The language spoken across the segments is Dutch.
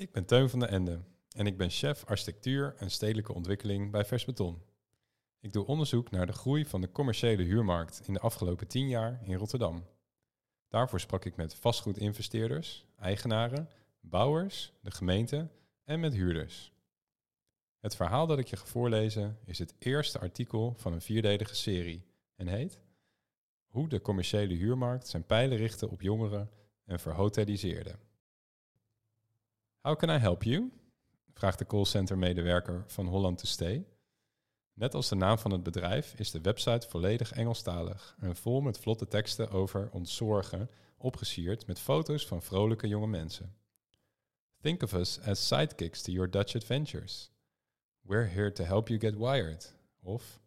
Ik ben Teun van der Ende en ik ben chef architectuur en stedelijke ontwikkeling bij Vers Beton. Ik doe onderzoek naar de groei van de commerciële huurmarkt in de afgelopen tien jaar in Rotterdam. Daarvoor sprak ik met vastgoedinvesteerders, eigenaren, bouwers, de gemeente en met huurders. Het verhaal dat ik je ga voorlezen is het eerste artikel van een vierdelige serie en heet Hoe de commerciële huurmarkt zijn pijlen richtte op jongeren en verhoteliseerde. How can I help you? vraagt de callcenter-medewerker van Holland to Stay. Net als de naam van het bedrijf is de website volledig Engelstalig en vol met vlotte teksten over ontzorgen, opgesierd met foto's van vrolijke jonge mensen. Think of us as sidekicks to your Dutch adventures. We're here to help you get wired. Of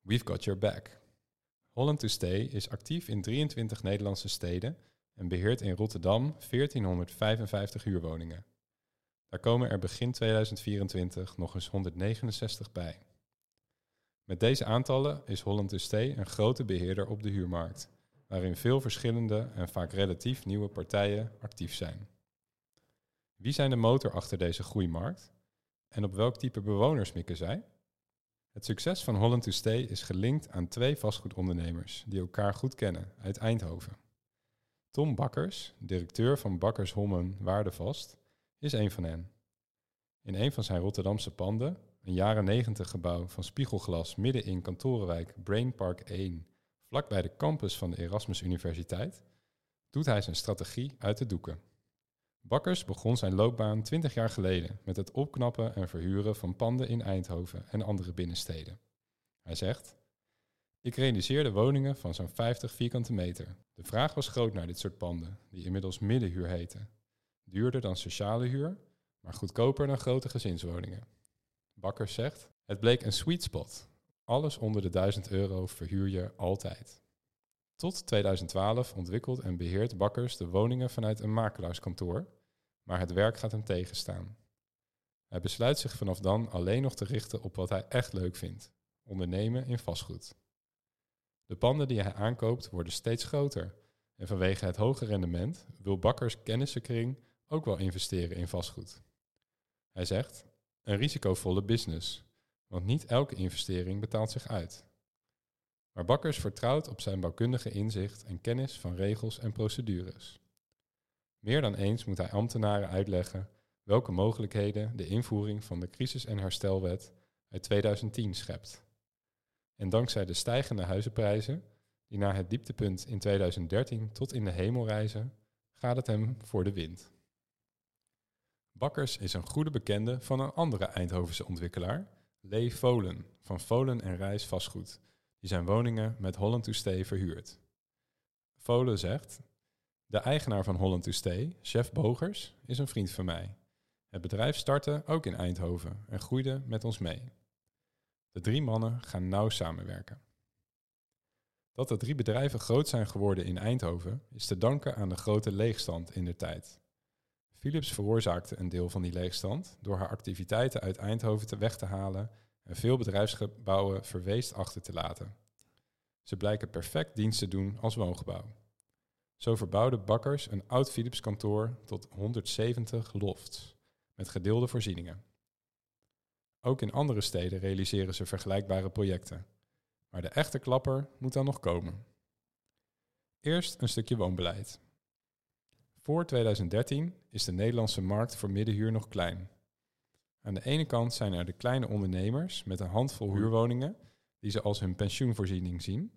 We've got your back. Holland to Stay is actief in 23 Nederlandse steden en beheert in Rotterdam 1455 huurwoningen. Daar komen er begin 2024 nog eens 169 bij. Met deze aantallen is Holland to Stay een grote beheerder op de huurmarkt, waarin veel verschillende en vaak relatief nieuwe partijen actief zijn. Wie zijn de motor achter deze groeimarkt en op welk type bewoners mikken zij? Het succes van Holland to Stay is gelinkt aan twee vastgoedondernemers die elkaar goed kennen uit Eindhoven. Tom Bakkers, directeur van Bakkers Hommen Waardevast, is een van hen. In een van zijn Rotterdamse panden, een jaren 90 gebouw van spiegelglas midden in kantorenwijk Brain Park 1, vlakbij de campus van de Erasmus Universiteit, doet hij zijn strategie uit de doeken. Bakkers begon zijn loopbaan 20 jaar geleden met het opknappen en verhuren van panden in Eindhoven en andere binnensteden. Hij zegt: Ik realiseerde woningen van zo'n 50 vierkante meter. De vraag was groot naar dit soort panden, die inmiddels middenhuur heten. Duurder dan sociale huur, maar goedkoper dan grote gezinswoningen. Bakkers zegt: Het bleek een sweet spot. Alles onder de 1000 euro verhuur je altijd. Tot 2012 ontwikkelt en beheert Bakkers de woningen vanuit een makelaarskantoor, maar het werk gaat hem tegenstaan. Hij besluit zich vanaf dan alleen nog te richten op wat hij echt leuk vindt: ondernemen in vastgoed. De panden die hij aankoopt worden steeds groter en vanwege het hoge rendement wil Bakkers kennissenkring ook wel investeren in vastgoed. Hij zegt: een risicovolle business, want niet elke investering betaalt zich uit. Maar Bakkers vertrouwt op zijn bouwkundige inzicht en kennis van regels en procedures. Meer dan eens moet hij ambtenaren uitleggen welke mogelijkheden de invoering van de crisis- en herstelwet uit 2010 schept. En dankzij de stijgende huizenprijzen, die na het dieptepunt in 2013 tot in de hemel reizen, gaat het hem voor de wind. Bakkers is een goede bekende van een andere Eindhovense ontwikkelaar, Lee Volen van Volen en Reis Vastgoed, die zijn woningen met Holland to Stay verhuurt. Volen zegt: De eigenaar van Holland to Stay, chef Bogers, is een vriend van mij. Het bedrijf startte ook in Eindhoven en groeide met ons mee. De drie mannen gaan nauw samenwerken. Dat de drie bedrijven groot zijn geworden in Eindhoven is te danken aan de grote leegstand in de tijd. Philips veroorzaakte een deel van die leegstand door haar activiteiten uit Eindhoven te weg te halen en veel bedrijfsgebouwen verweest achter te laten. Ze blijken perfect dienst te doen als woongebouw. Zo verbouwde Bakkers een oud Philips kantoor tot 170 lofts met gedeelde voorzieningen. Ook in andere steden realiseren ze vergelijkbare projecten. Maar de echte klapper moet dan nog komen. Eerst een stukje woonbeleid. Voor 2013 is de Nederlandse markt voor middenhuur nog klein. Aan de ene kant zijn er de kleine ondernemers met een handvol huurwoningen die ze als hun pensioenvoorziening zien.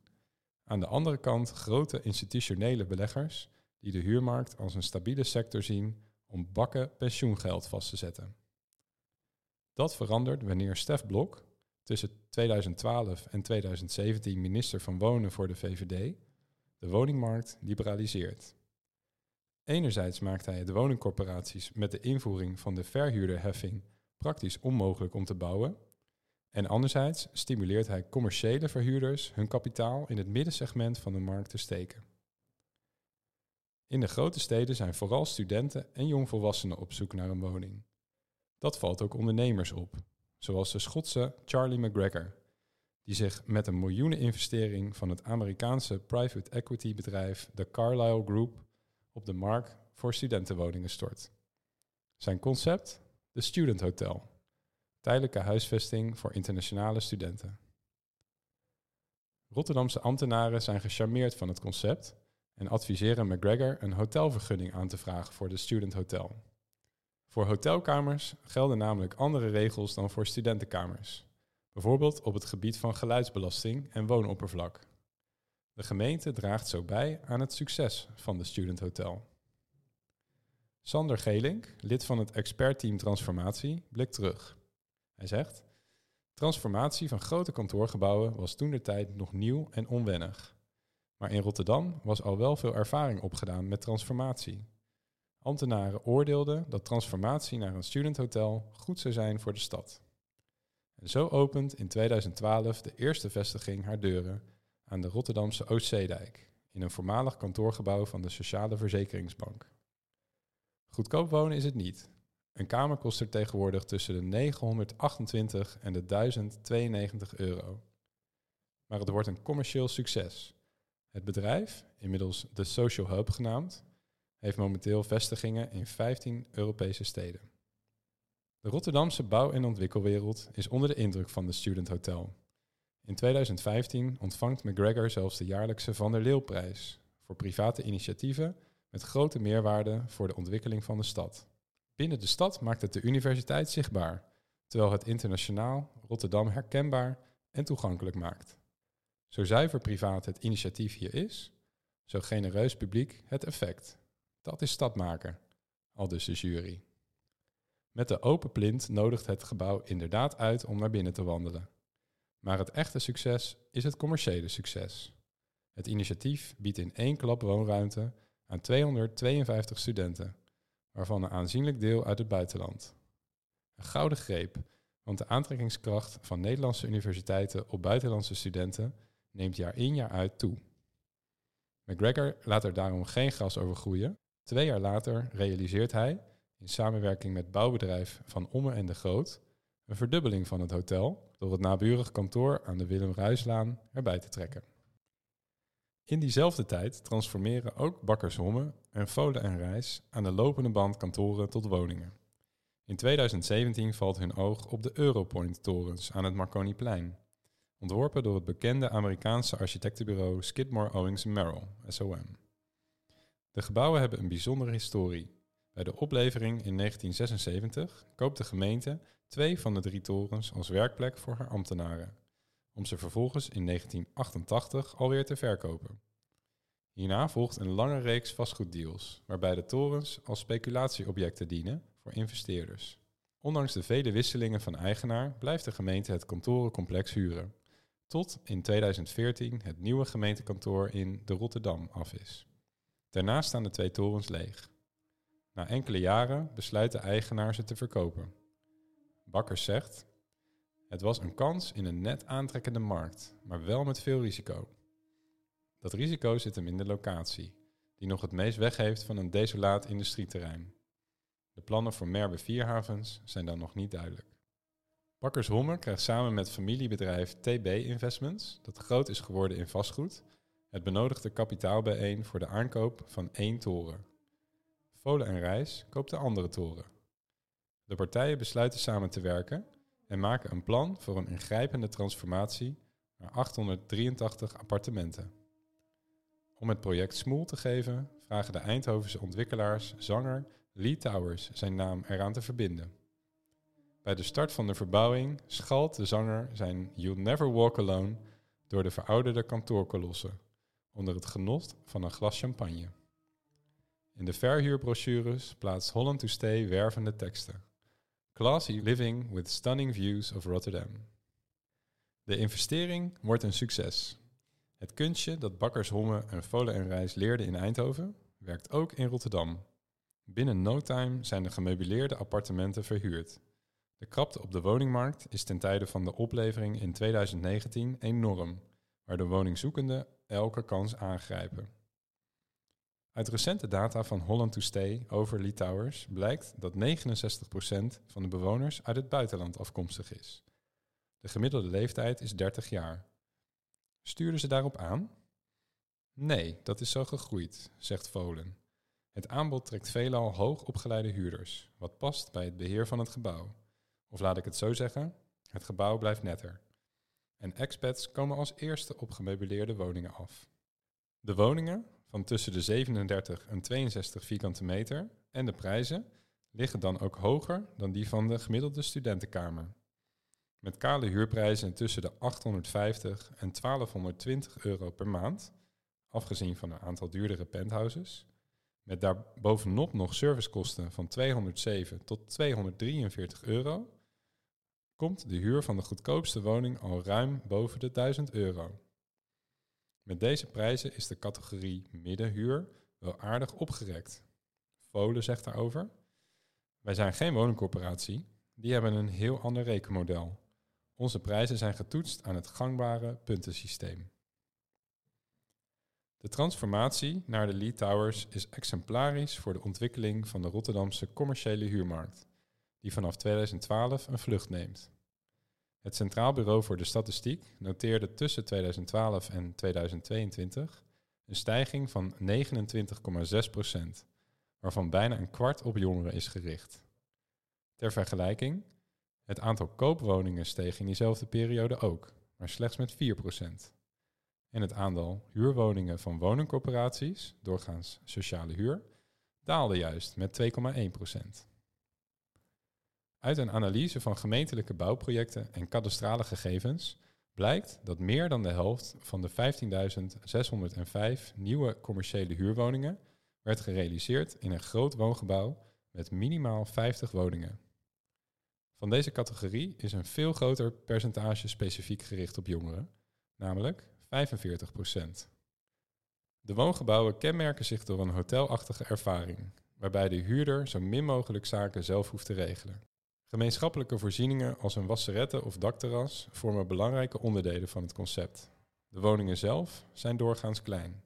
Aan de andere kant grote institutionele beleggers die de huurmarkt als een stabiele sector zien om bakken pensioengeld vast te zetten. Dat verandert wanneer Stef Blok, tussen 2012 en 2017 minister van Wonen voor de VVD, de woningmarkt liberaliseert. Enerzijds maakt hij de woningcorporaties met de invoering van de verhuurderheffing praktisch onmogelijk om te bouwen. En anderzijds stimuleert hij commerciële verhuurders hun kapitaal in het middensegment van de markt te steken. In de grote steden zijn vooral studenten en jongvolwassenen op zoek naar een woning. Dat valt ook ondernemers op, zoals de Schotse Charlie McGregor, die zich met een miljoeneninvestering van het Amerikaanse private equity bedrijf de Carlyle Group op de markt voor studentenwoningen stort. Zijn concept? De Student Hotel. Tijdelijke huisvesting voor internationale studenten. Rotterdamse ambtenaren zijn gecharmeerd van het concept en adviseren McGregor een hotelvergunning aan te vragen voor de Student Hotel. Voor hotelkamers gelden namelijk andere regels dan voor studentenkamers, bijvoorbeeld op het gebied van geluidsbelasting en woonoppervlak. De gemeente draagt zo bij aan het succes van de Student Hotel. Sander Gelink, lid van het expertteam Transformatie, blikt terug. Hij zegt: Transformatie van grote kantoorgebouwen was toen de tijd nog nieuw en onwennig. Maar in Rotterdam was al wel veel ervaring opgedaan met transformatie. Ambtenaren oordeelden dat transformatie naar een studenthotel goed zou zijn voor de stad. En zo opent in 2012 de eerste vestiging haar deuren aan de Rotterdamse Oostzeedijk, in een voormalig kantoorgebouw van de Sociale Verzekeringsbank. Goedkoop wonen is het niet. Een kamer kost er tegenwoordig tussen de 928 en de 1092 euro. Maar het wordt een commercieel succes. Het bedrijf, inmiddels de Social Hub genaamd, heeft momenteel vestigingen in 15 Europese steden. De Rotterdamse bouw- en ontwikkelwereld is onder de indruk van de Student Hotel. In 2015 ontvangt McGregor zelfs de jaarlijkse Van der Leeuwprijs voor private initiatieven met grote meerwaarde voor de ontwikkeling van de stad. Binnen de stad maakt het de universiteit zichtbaar, terwijl het internationaal Rotterdam herkenbaar en toegankelijk maakt. Zo zuiver privaat het initiatief hier is, zo genereus publiek het effect. Dat is stadmaker, al dus de jury. Met de open plint nodigt het gebouw inderdaad uit om naar binnen te wandelen. Maar het echte succes is het commerciële succes. Het initiatief biedt in één klap woonruimte aan 252 studenten, waarvan een aanzienlijk deel uit het buitenland. Een gouden greep, want de aantrekkingskracht van Nederlandse universiteiten op buitenlandse studenten neemt jaar in jaar uit toe. McGregor laat er daarom geen gras over groeien. Twee jaar later realiseert hij, in samenwerking met bouwbedrijf Van Omme en de Groot, een verdubbeling van het hotel door het naburige kantoor aan de Willem Ruislaan erbij te trekken. In diezelfde tijd transformeren ook Bakkers Homme en Volen en Rijs aan de lopende band kantoren tot woningen. In 2017 valt hun oog op de Europoint-torens aan het Marconiplein, ontworpen door het bekende Amerikaanse architectenbureau Skidmore, Owings Merrill, SOM. De gebouwen hebben een bijzondere historie. Bij de oplevering in 1976 koopt de gemeente twee van de drie torens als werkplek voor haar ambtenaren, om ze vervolgens in 1988 alweer te verkopen. Hierna volgt een lange reeks vastgoeddeals, waarbij de torens als speculatieobjecten dienen voor investeerders. Ondanks de vele wisselingen van eigenaar blijft de gemeente het kantorencomplex huren, tot in 2014 het nieuwe gemeentekantoor in de Rotterdam af is. Daarnaast staan de twee torens leeg. Na enkele jaren besluit de eigenaar ze te verkopen. Bakkers zegt: Het was een kans in een net aantrekkende markt, maar wel met veel risico. Dat risico zit hem in de locatie, die nog het meest weg heeft van een desolaat industrieterrein. De plannen voor Merbe Vierhavens zijn dan nog niet duidelijk. Bakkers Homme krijgt samen met familiebedrijf TB Investments, dat groot is geworden in vastgoed, het benodigde kapitaal bijeen voor de aankoop van één toren. Volen en Rijs koopt de andere toren. De partijen besluiten samen te werken en maken een plan voor een ingrijpende transformatie naar 883 appartementen. Om het project smoel te geven, vragen de Eindhovense ontwikkelaars zanger Lee Towers zijn naam eraan te verbinden. Bij de start van de verbouwing schalt de zanger zijn You'll Never Walk Alone door de verouderde kantoorkolossen, onder het genot van een glas champagne. In de verhuurbrochures plaatst Holland to Stay wervende teksten. Classy living with stunning views of Rotterdam. De investering wordt een succes. Het kunstje dat Bakkers Homme en Volen en Rijs leerden in Eindhoven, werkt ook in Rotterdam. Binnen no time zijn de gemeubileerde appartementen verhuurd. De krapte op de woningmarkt is ten tijde van de oplevering in 2019 enorm, waardoor woningzoekenden elke kans aangrijpen. Uit recente data van Holland to Stay over Lee Towers blijkt dat 69% van de bewoners uit het buitenland afkomstig is. De gemiddelde leeftijd is 30 jaar. Stuurden ze daarop aan? Nee, dat is zo gegroeid, zegt Volen. Het aanbod trekt veelal hoog opgeleide huurders, wat past bij het beheer van het gebouw. Of laat ik het zo zeggen, het gebouw blijft netter. En expats komen als eerste op gemeubileerde woningen af. De woningen, van tussen de 37 en 62 vierkante meter, en de prijzen liggen dan ook hoger dan die van de gemiddelde studentenkamer. Met kale huurprijzen tussen de 850 en 1220 euro per maand, afgezien van een aantal duurdere penthouses, met daarbovenop nog servicekosten van 207 tot 243 euro, komt de huur van de goedkoopste woning al ruim boven de 1000 euro. Met deze prijzen is de categorie middenhuur wel aardig opgerekt. Volen zegt daarover. Wij zijn geen woningcorporatie, die hebben een heel ander rekenmodel. Onze prijzen zijn getoetst aan het gangbare puntensysteem. De transformatie naar de Lee Towers is exemplarisch voor de ontwikkeling van de Rotterdamse commerciële huurmarkt, die vanaf 2012 een vlucht neemt. Het Centraal Bureau voor de Statistiek noteerde tussen 2012 en 2022 een stijging van 29,6% waarvan bijna een kwart op jongeren is gericht. Ter vergelijking, het aantal koopwoningen steeg in diezelfde periode ook, maar slechts met 4% En het aantal huurwoningen van woningcorporaties, doorgaans sociale huur, daalde juist met 2,1 uit een analyse van gemeentelijke bouwprojecten en kadastrale gegevens blijkt dat meer dan de helft van de 15.605 nieuwe commerciële huurwoningen werd gerealiseerd in een groot woongebouw met minimaal 50 woningen. Van deze categorie is een veel groter percentage specifiek gericht op jongeren, namelijk 45% De woongebouwen kenmerken zich door een hotelachtige ervaring, waarbij de huurder zo min mogelijk zaken zelf hoeft te regelen. Gemeenschappelijke voorzieningen als een wasserette of dakterras vormen belangrijke onderdelen van het concept. De woningen zelf zijn doorgaans klein.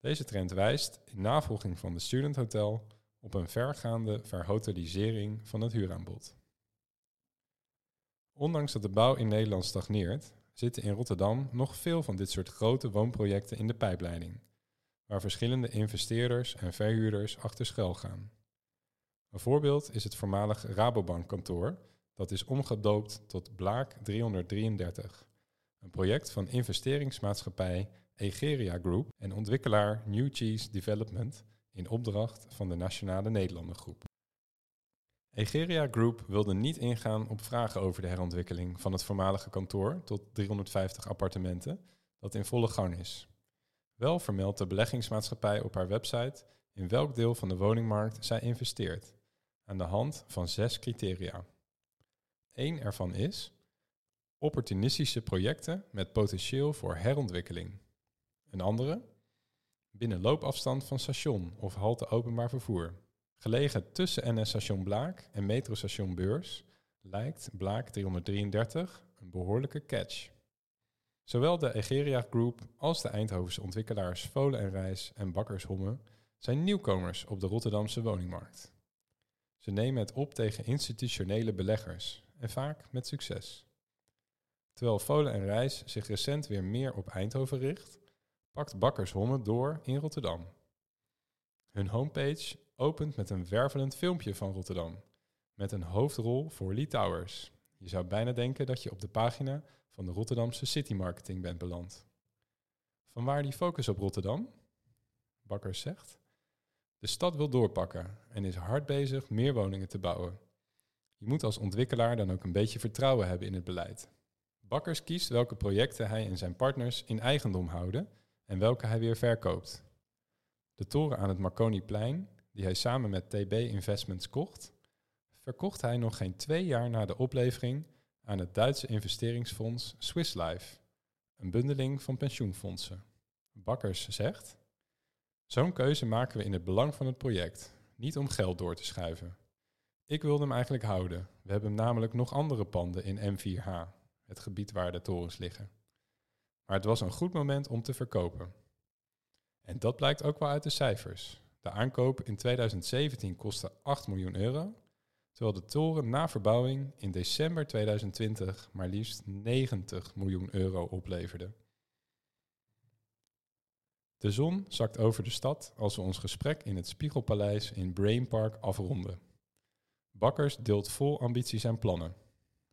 Deze trend wijst, in navolging van de Student Hotel, op een vergaande verhotelisering van het huuraanbod. Ondanks dat de bouw in Nederland stagneert, zitten in Rotterdam nog veel van dit soort grote woonprojecten in de pijpleiding, waar verschillende investeerders en verhuurders achter schuil gaan. Een voorbeeld is het voormalig Rabobank-kantoor, dat is omgedoopt tot Blaak 333. Een project van investeringsmaatschappij Egeria Group en ontwikkelaar New Cheese Development in opdracht van de Nationale Nederlandengroep. Egeria Group wilde niet ingaan op vragen over de herontwikkeling van het voormalige kantoor tot 350 appartementen, dat in volle gang is. Wel vermeldt de beleggingsmaatschappij op haar website in welk deel van de woningmarkt zij investeert aan de hand van zes criteria. Eén ervan is opportunistische projecten met potentieel voor herontwikkeling. Een andere binnen loopafstand van station of halte openbaar vervoer. Gelegen tussen NS Station Blaak en metrostation Beurs lijkt Blaak 333 een behoorlijke catch. Zowel de Egeria Group als de Eindhovense ontwikkelaars Volen en Reis en Bakkershomme zijn nieuwkomers op de Rotterdamse woningmarkt. Ze nemen het op tegen institutionele beleggers en vaak met succes. Terwijl Volen en Reis zich recent weer meer op Eindhoven richt, pakt Bakkers Homme door in Rotterdam. Hun homepage opent met een wervelend filmpje van Rotterdam, met een hoofdrol voor Lee Towers. Je zou bijna denken dat je op de pagina van de Rotterdamse City Marketing bent beland. Vanwaar die focus op Rotterdam? Bakkers zegt. De stad wil doorpakken en is hard bezig meer woningen te bouwen. Je moet als ontwikkelaar dan ook een beetje vertrouwen hebben in het beleid. Bakkers kiest welke projecten hij en zijn partners in eigendom houden en welke hij weer verkoopt. De toren aan het Marconiplein, die hij samen met TB Investments kocht, verkocht hij nog geen twee jaar na de oplevering aan het Duitse investeringsfonds Swiss Life, een bundeling van pensioenfondsen. Bakkers zegt: Zo'n keuze maken we in het belang van het project, niet om geld door te schuiven. Ik wilde hem eigenlijk houden. We hebben namelijk nog andere panden in M4H, het gebied waar de torens liggen. Maar het was een goed moment om te verkopen. En dat blijkt ook wel uit de cijfers. De aankoop in 2017 kostte 8 miljoen euro, terwijl de toren na verbouwing in december 2020 maar liefst 90 miljoen euro opleverde. De zon zakt over de stad als we ons gesprek in het Spiegelpaleis in Brain Park afronden. Bakkers deelt vol ambities en plannen.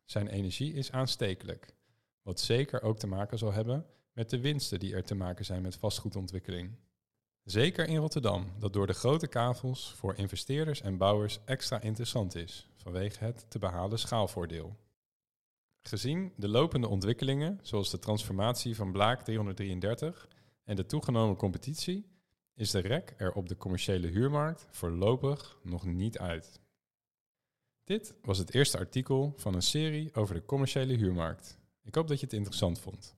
Zijn energie is aanstekelijk, wat zeker ook te maken zal hebben met de winsten die er te maken zijn met vastgoedontwikkeling. Zeker in Rotterdam, dat door de grote kavels voor investeerders en bouwers extra interessant is, vanwege het te behalen schaalvoordeel. Gezien de lopende ontwikkelingen, zoals de transformatie van Blaak 333 en de toegenomen competitie, is de rek er op de commerciële huurmarkt voorlopig nog niet uit. Dit was het eerste artikel van een serie over de commerciële huurmarkt. Ik hoop dat je het interessant vond.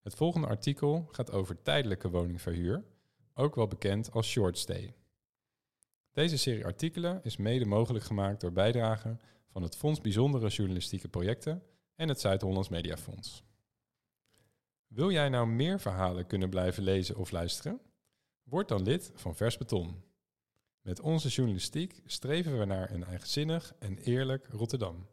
Het volgende artikel gaat over tijdelijke woningverhuur, ook wel bekend als short stay. Deze serie artikelen is mede mogelijk gemaakt door bijdragen van het Fonds Bijzondere Journalistieke Projecten en het Zuid-Hollands Mediafonds. Wil jij nou meer verhalen kunnen blijven lezen of luisteren? Word dan lid van Vers Beton. Met onze journalistiek streven we naar een eigenzinnig en eerlijk Rotterdam.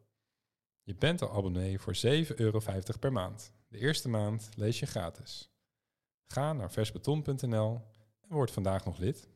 Je bent al abonnee voor 7,50 euro per maand. De eerste maand lees je gratis. Ga naar versbeton.nl en word vandaag nog lid.